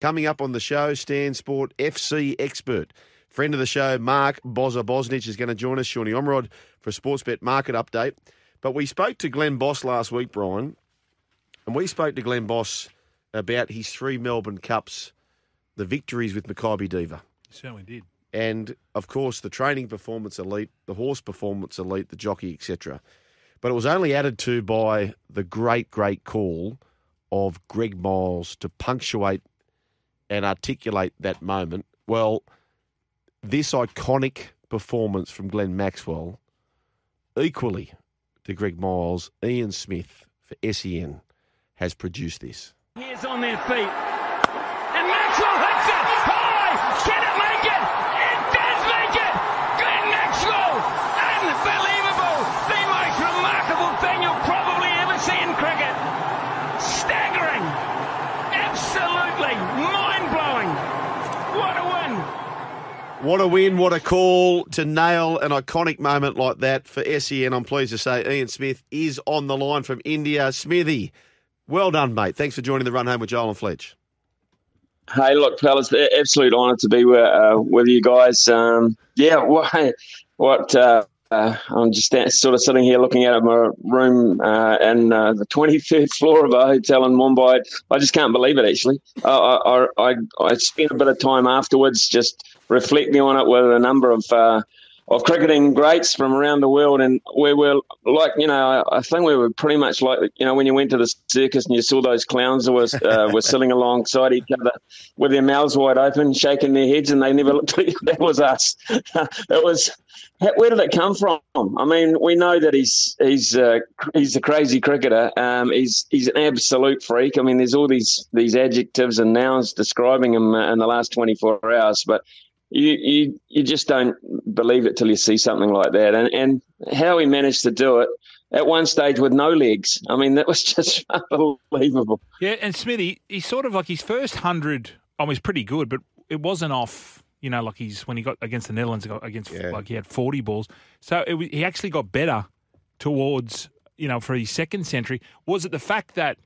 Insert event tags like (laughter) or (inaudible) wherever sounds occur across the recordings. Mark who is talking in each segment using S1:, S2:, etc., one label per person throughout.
S1: Coming up on the show, Stan Sport FC expert. Friend of the show, Mark Bozza Bosnich, is going to join us, Shawnee Omrod, for a Sportsbet market update. But we spoke to Glenn Boss last week, Brian, and we spoke to Glenn Boss about his three Melbourne Cups, the victories with Makybe Diva.
S2: Certainly did.
S1: And, of course, the training performance elite, the horse performance elite, the jockey, etc. But it was only added to by the great, great call of Greg Miles to punctuate and articulate that moment. Well, this iconic performance from Glenn Maxwell, equally to Greg Miles, Ian Smith for SEN, has produced this.
S3: Here's on their feet. What a win,
S1: what a call to nail an iconic moment like that for SEN. I'm pleased to say Ian Smith is on the line from India. Smithy, well done, mate. Thanks for joining the run home with Joel and Fletch.
S4: Hey, look, fellas, absolute honour to be with, uh, with you guys. Um, yeah, (laughs) what, what uh, uh, I'm just sort of sitting here looking out of my room uh, in uh, the 23rd floor of a hotel in Mumbai. I just can't believe it, actually. I, I, I, I spent a bit of time afterwards just reflecting on it with a number of uh, of cricketing greats from around the world, and we were like, you know, I think we were pretty much like, you know, when you went to the circus and you saw those clowns that was uh, were (laughs) sitting alongside each other with their mouths wide open, shaking their heads, and they never looked at you. (laughs) That was us. (laughs) it was. Where did it come from? I mean, we know that he's he's uh, he's a crazy cricketer. Um, he's he's an absolute freak. I mean, there's all these these adjectives and nouns describing him uh, in the last 24 hours, but you, you you just don't believe it till you see something like that. And and how he managed to do it at one stage with no legs. I mean, that was (laughs) just unbelievable.
S2: Yeah, and Smithy, he's sort of like his first hundred. I mean, he's pretty good, but it wasn't off. You know, like he's when he got against the Netherlands, against yeah. like he had forty balls. So it, he actually got better towards you know for his second century. Was it the fact that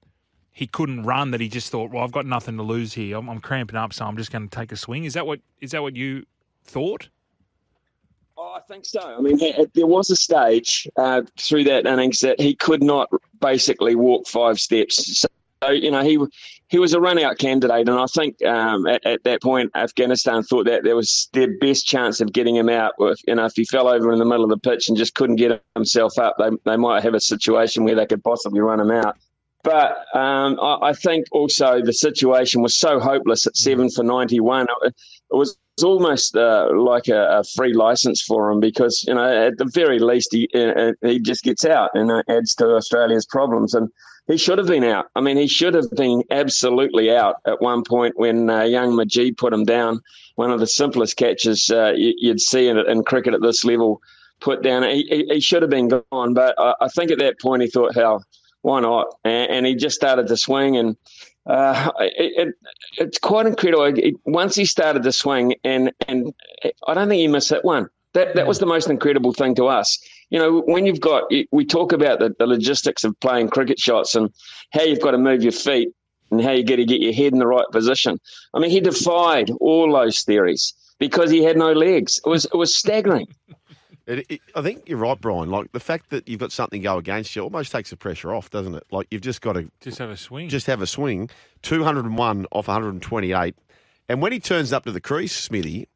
S2: he couldn't run that he just thought, well, I've got nothing to lose here. I'm, I'm cramping up, so I'm just going to take a swing. Is that what is that what you thought?
S4: Oh, I think so. I mean, there was a stage uh, through that innings that he could not basically walk five steps. So, you know, he he was a run-out candidate, and I think um, at, at, that point, Afghanistan thought that there was their best chance of getting him out. With, you know, if he fell over in the middle of the pitch and just couldn't get himself up, they they might have a situation where they could possibly run him out. But um, I, I, think also the situation was so hopeless at seven for 91. It, it was almost uh, like a, a, free license for him because, you know, at the very least, he, uh, uh he just gets out and adds to Australia's problems. And he should have been out. I mean, he should have been absolutely out at one point when uh, young Mujeeb put him down. One of the simplest catches uh, you, would see in, in, cricket at this level put down. He, he, he should have been gone. But I, I think at that point he thought, hell, why not? And, and he just started to swing, and uh, it, it, it's quite incredible. It, once he started to swing, and and I don't think he missed that one. That that was the most incredible thing to us. You know, when you've got we talk about the, the logistics of playing cricket shots and how you've got to move your feet and how you get to get your head in the right position. I mean, he defied all those theories because he had no legs. It was it was staggering.
S1: It, it, I think you're right, Brian. Like the fact that you've got something go against you almost takes the pressure off, doesn't it? Like you've just got to
S2: just have a swing.
S1: Just have a swing. 201 off 128. And when he turns up to the crease, Smithy,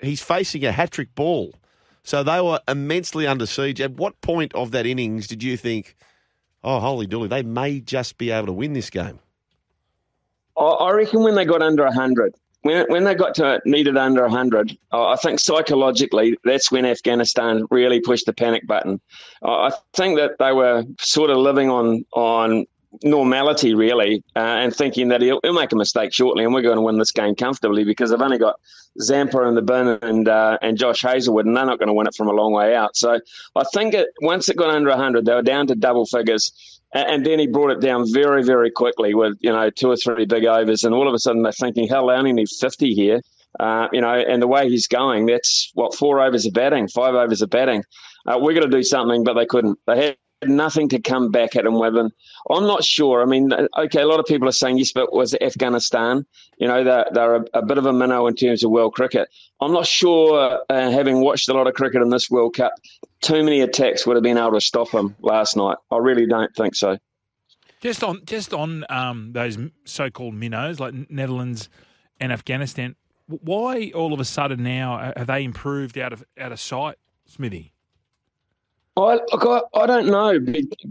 S1: he's facing a hat trick ball. So they were immensely under siege. At what point of that innings did you think, oh, holy dooly, they may just be able to win this game?
S4: I reckon when they got under 100, when when they got to needed under 100, uh, I think psychologically that's when Afghanistan really pushed the panic button. I think that they were sort of living on on normality really uh, and thinking that he'll, he'll, make a mistake shortly and we're going to win this game comfortably because they've only got Zampa in the bin and uh, and Josh Hazlewood and they're not going to win it from a long way out. So I think it, once it got under 100, they were down to double figures and then he brought it down very, very quickly with, you know, two or three big overs. And all of a sudden they're thinking, hell, they only need 50 here. Uh, you know, and the way he's going, that's what, four overs of batting, five overs of batting. Uh, we're going to do something, but they couldn't. They had nothing to come back at him with. And I'm not sure. I mean, okay, a lot of people are saying yes, but was Afghanistan? You know, they're, they're a, a bit of a minnow in terms of world cricket. I'm not sure, uh, having watched a lot of cricket in this World Cup, too many attacks would have been able to stop him last night. I really don't think so.
S2: Just on, just on um, those so-called minnows like Netherlands and Afghanistan. Why all of a sudden now have they improved out of out of sight, Smithy?
S4: I, look, I, I don't know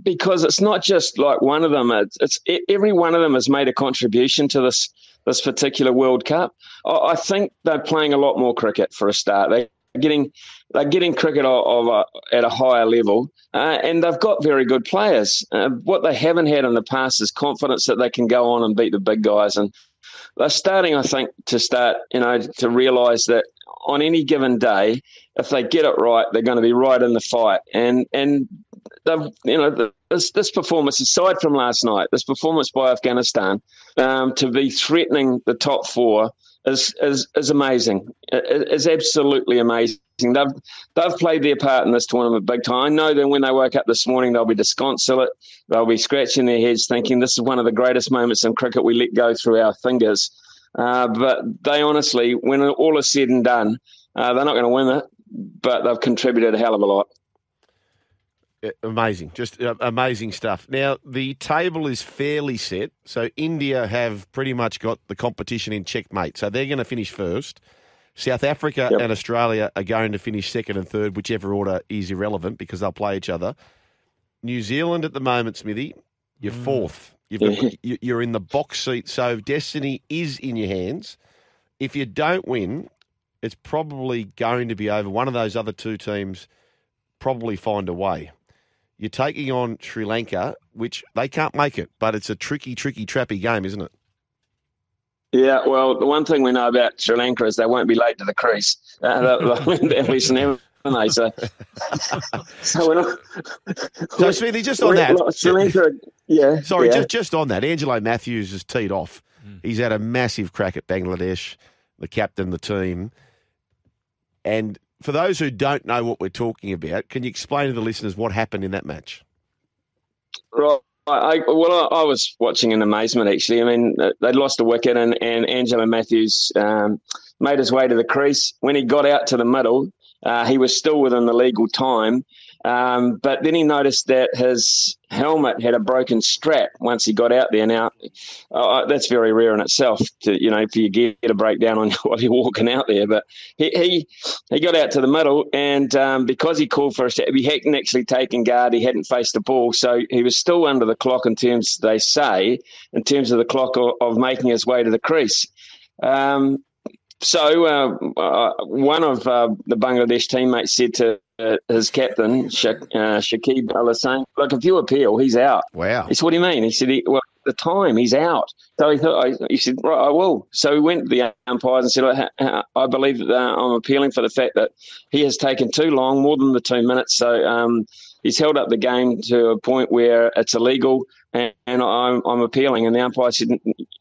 S4: because it's not just like one of them. It's, it's, every one of them has made a contribution to this this particular World Cup. I, I think they're playing a lot more cricket for a start. They're getting they're getting cricket of a, at a higher level, uh, and they've got very good players. Uh, what they haven't had in the past is confidence that they can go on and beat the big guys. And they're starting, I think, to start, you know, to realise that on any given day, if they get it right, they're going to be right in the fight. And and you know, this this performance, aside from last night, this performance by Afghanistan, um, to be threatening the top four is is is amazing. It is absolutely amazing. They've they've played their part in this tournament big time. I know that when they woke up this morning, they'll be disconsolate. They'll be scratching their heads, thinking this is one of the greatest moments in cricket we let go through our fingers. Uh, but they honestly, when all is said and done, uh, they're not going to win it, but they've contributed a hell of a lot.
S1: Amazing, just uh, amazing stuff. Now the table is fairly set, so India have pretty much got the competition in checkmate. So they're going to finish first. South Africa yep. and Australia are going to finish second and third, whichever order is irrelevant because they'll play each other. New Zealand at the moment, Smithy, you're mm. fourth. Got, (laughs) you're in the box seat, so destiny is in your hands. If you don't win, it's probably going to be over. One of those other two teams probably find a way. You're taking on Sri Lanka, which they can't make it, but it's a tricky, tricky, trappy game, isn't it?
S4: Yeah, well, the one thing we know about Sri Lanka is they won't be late to the crease. Uh, at least (laughs) never. They? So, (laughs)
S1: so we're not. So, Smithy, just on that,
S4: Sri yeah.
S1: Sorry,
S4: yeah.
S1: just just on that, Angelo Matthews has teed off. Mm. He's had a massive crack at Bangladesh, the captain, the team, and for those who don't know what we're talking about, can you explain to the listeners what happened in that match?
S4: Right. I, well, I, I, was watching in amazement, actually. I mean, they'd lost a wicket, and, and Angelo Matthews um, made his way to the crease. When he got out to the middle, uh, he was still within the legal time, um, but then he noticed that his helmet had a broken strap once he got out there. Now, uh, uh that's very rare in itself, to you know, for your gear to break down on (laughs) while you're walking out there. But he he, he got out to the middle, and um, because he called for a strap, he hadn't actually taken guard. He hadn't faced the ball, so he was still under the clock in terms they say, in terms of the clock of, of making his way to the crease. Um, so uh, uh, one of uh, the Bangladesh teammates said to uh, his captain, Sha- uh, Shakib Al Hasan, "Look, if you appeal, he's out."
S1: Wow.
S4: He said, "What do you mean?" He said, he, "Well, the time he's out." So he thought, he said, "Right, I will." So he went to the umpires and said, "I believe that I'm appealing for the fact that he has taken too long, more than the two minutes. So um, he's held up the game to a point where it's illegal." And, and I'm, I'm appealing, and the umpire said,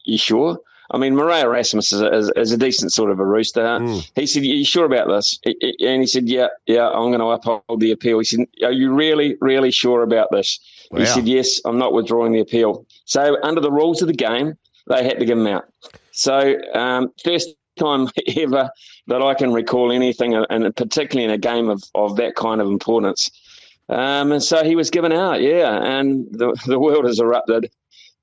S4: "You sure?" I mean, Marais Erasmus is a, is, is a, decent sort of a rooster. Mm. He said, Are you sure about this? And he said, Yeah, yeah, I'm going to uphold the appeal. He said, Are you really, really sure about this? Wow. He said, Yes, I'm not withdrawing the appeal. So, under the rules of the game, they had to give him out. So, um, first time (laughs) ever that I can recall anything, and particularly in a game of, of that kind of importance. Um, and so he was given out, yeah, and the, (laughs) the world has erupted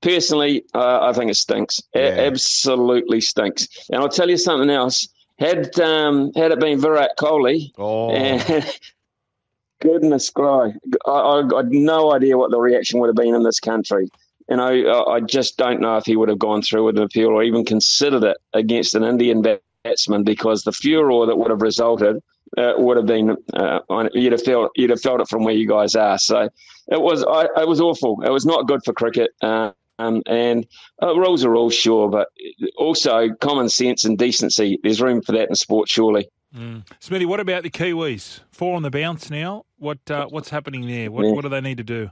S4: personally, uh, I think it stinks. Yeah. It absolutely stinks. And I'll tell you something else. Had um, had it been Virat Kohli,
S1: oh.
S4: and, (laughs) goodness cry, I, I, I, had no idea what the reaction would have been in this country. You know, I, I just don't know if he would have gone through with an appeal or even considered it against an Indian batsman because the furor that would have resulted uh, would have been uh, you'd have felt you'd have felt it from where you guys are. So it was I, it was awful. It was not good for cricket. Uh, um, and uh, rules are all sure, but also common sense and decency. There's room for that in sport, surely.
S2: Mm. Smithy, what about the Kiwis? Four on the bounce now. What uh, what's happening there? What, yeah. what do they need to do?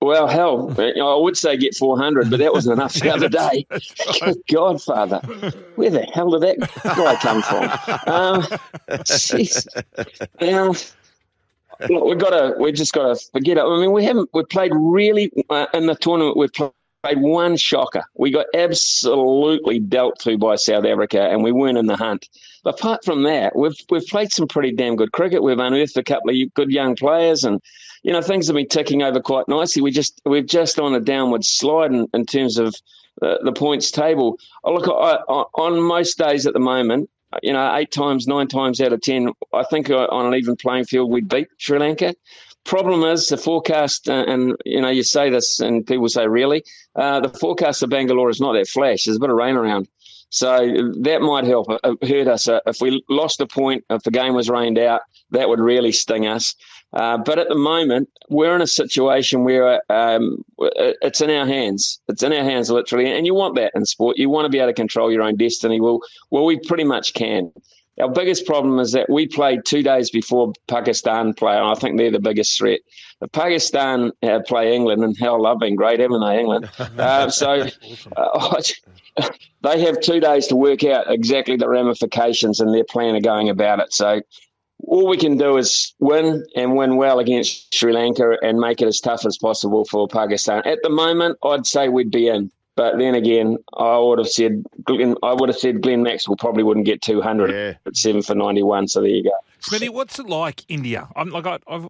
S4: Well, hell, (laughs) I would say get 400, but that wasn't enough the other day. (laughs) Godfather, where the hell did that guy come from? (laughs) Um, look, we've got to. We just got to forget it. I mean, we haven't. We played really uh, in the tournament. We've played one shocker. We got absolutely dealt to by South Africa, and we weren't in the hunt. But apart from that, we've we've played some pretty damn good cricket. We've unearthed a couple of good young players, and you know things have been ticking over quite nicely. We just we're just on a downward slide in, in terms of the, the points table. I look I, I, on most days at the moment. You know, eight times, nine times out of ten, I think on an even playing field, we'd beat Sri Lanka problem is the forecast, uh, and you know, you say this, and people say, really, uh, the forecast of Bangalore is not that flash. There's a bit of rain around, so that might help uh, hurt us. Uh, if we lost a point, if the game was rained out, that would really sting us. Uh, but at the moment, we're in a situation where um, it's in our hands. It's in our hands, literally, and you want that in sport. You want to be able to control your own destiny. Well, well, we pretty much can. Our biggest problem is that we played two days before Pakistan play, and I think they're the biggest threat. If Pakistan uh, play England, and hell, they've been great, haven't they, England? Uh, (laughs) so uh, (laughs) they have two days to work out exactly the ramifications and their plan of going about it. So all we can do is win and win well against Sri Lanka and make it as tough as possible for Pakistan. At the moment, I'd say we'd be in. But then again, I would have said Glenn, I would have said Glenn Maxwell probably wouldn't get 200 yeah. at seven for 91. So there you go.
S2: Smithy, what's it like India? I'm like I, have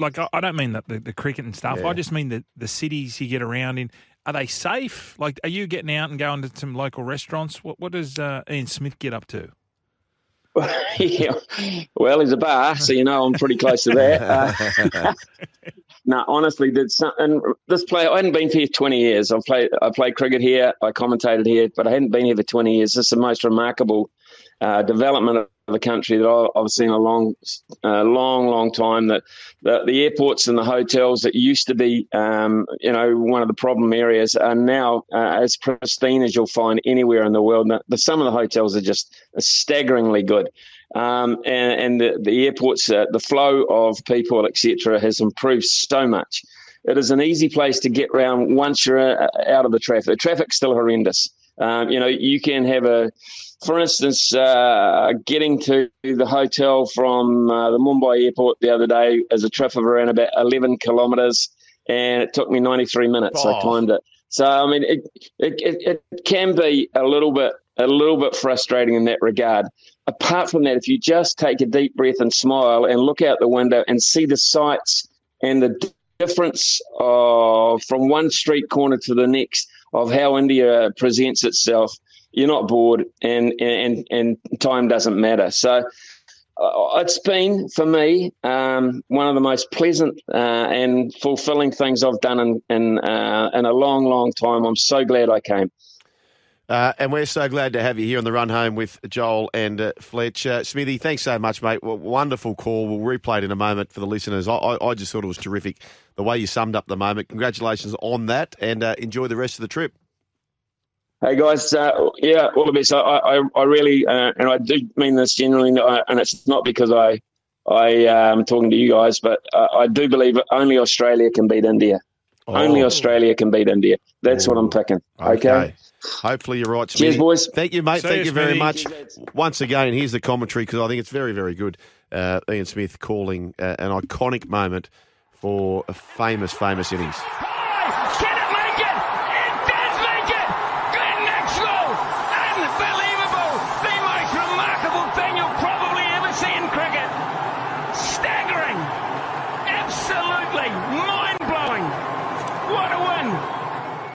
S2: like I don't mean that the, the cricket and stuff. Yeah. I just mean the the cities you get around in. Are they safe? Like, are you getting out and going to some local restaurants? What what does uh, Ian Smith get up to? (laughs)
S4: yeah. Well, he's a bar, so you know I'm pretty close to that. (laughs) Uh, (laughs) no, honestly, did some, and this play I hadn't been here 20 years. I've played I played cricket here, I commentated here, but I hadn't been here for 20 years. This is the most remarkable uh, development the country that I've seen a long, long, long time. That the, the, airports and the hotels that used to be, um, you know, one of the problem areas are now uh, as pristine as you'll find anywhere in the world. The, some of the hotels are just staggeringly good. Um, and, and the, the airports, uh, the flow of people, etc., has improved so much. It is an easy place to get around once you're uh, out of the traffic. The traffic's still horrendous. Um, you know, you can have a, for instance, uh, getting to the hotel from uh, the Mumbai airport the other day as a trip of around about 11 kilometres, and it took me 93 minutes. Oh. I timed it. So I mean, it, it, it it can be a little bit a little bit frustrating in that regard apart from that, if you just take a deep breath and smile and look out the window and see the sights and the difference of from one street corner to the next of how India presents itself, you're not bored, and and and time doesn't matter. So. Uh, it's been for me um, one of the most pleasant uh, and fulfilling things I've done in in, uh, in a long, long time. I'm so glad I came.
S1: Uh, and we're so glad to have you here on the run home with Joel and uh, Fletch. Uh, Smithy, thanks so much, mate. Well, wonderful call. We'll replay it in a moment for the listeners. I, I, I, just thought it was terrific the way you summed up the moment. Congratulations on that and uh, enjoy the rest of the trip.
S4: Hey guys, uh, yeah, all the best. I, I, I really, uh, and I do mean this genuinely, and it's not because I, I am um, talking to you guys, but I do believe only Australia can beat India. Oh. Only Australia can beat India. That's oh. what I'm picking. okay. okay.
S1: Hopefully you're right.
S4: Smithy. Cheers, boys.
S1: Thank you, mate. See Thank you, very much. Once again, here's the commentary because I think it's very, very good. Uh, Ian Smith calling uh, an iconic moment for a famous, famous innings.